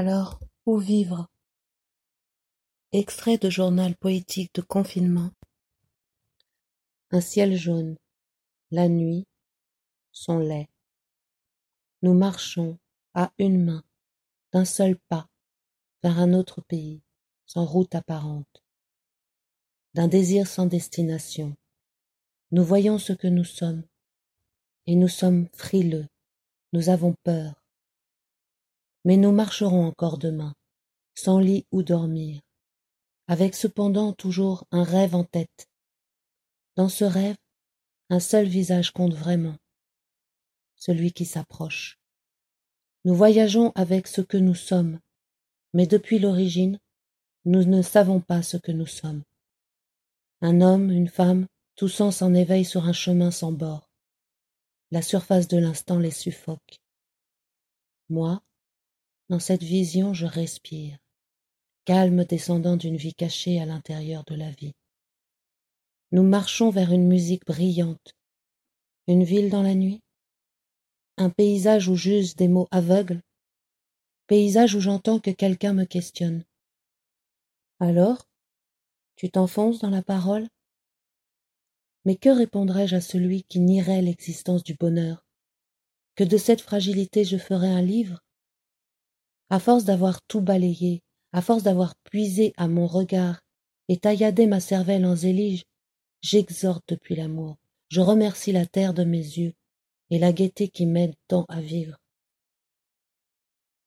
Alors, où vivre? Extrait de journal poétique de confinement. Un ciel jaune, la nuit, son lait. Nous marchons à une main, d'un seul pas, vers un autre pays, sans route apparente. D'un désir sans destination, nous voyons ce que nous sommes, et nous sommes frileux, nous avons peur. Mais nous marcherons encore demain, sans lit où dormir, avec cependant toujours un rêve en tête. Dans ce rêve, un seul visage compte vraiment, celui qui s'approche. Nous voyageons avec ce que nous sommes, mais depuis l'origine, nous ne savons pas ce que nous sommes. Un homme, une femme, tous sens en éveil sur un chemin sans bord. La surface de l'instant les suffoque. Moi, dans cette vision, je respire, calme descendant d'une vie cachée à l'intérieur de la vie. Nous marchons vers une musique brillante, une ville dans la nuit, un paysage où j'use des mots aveugles, paysage où j'entends que quelqu'un me questionne. Alors, tu t'enfonces dans la parole? Mais que répondrais-je à celui qui nierait l'existence du bonheur? Que de cette fragilité je ferais un livre? À force d'avoir tout balayé, à force d'avoir puisé à mon regard et tailladé ma cervelle en zélige, j'exhorte depuis l'amour, je remercie la terre de mes yeux et la gaieté qui m'aide tant à vivre.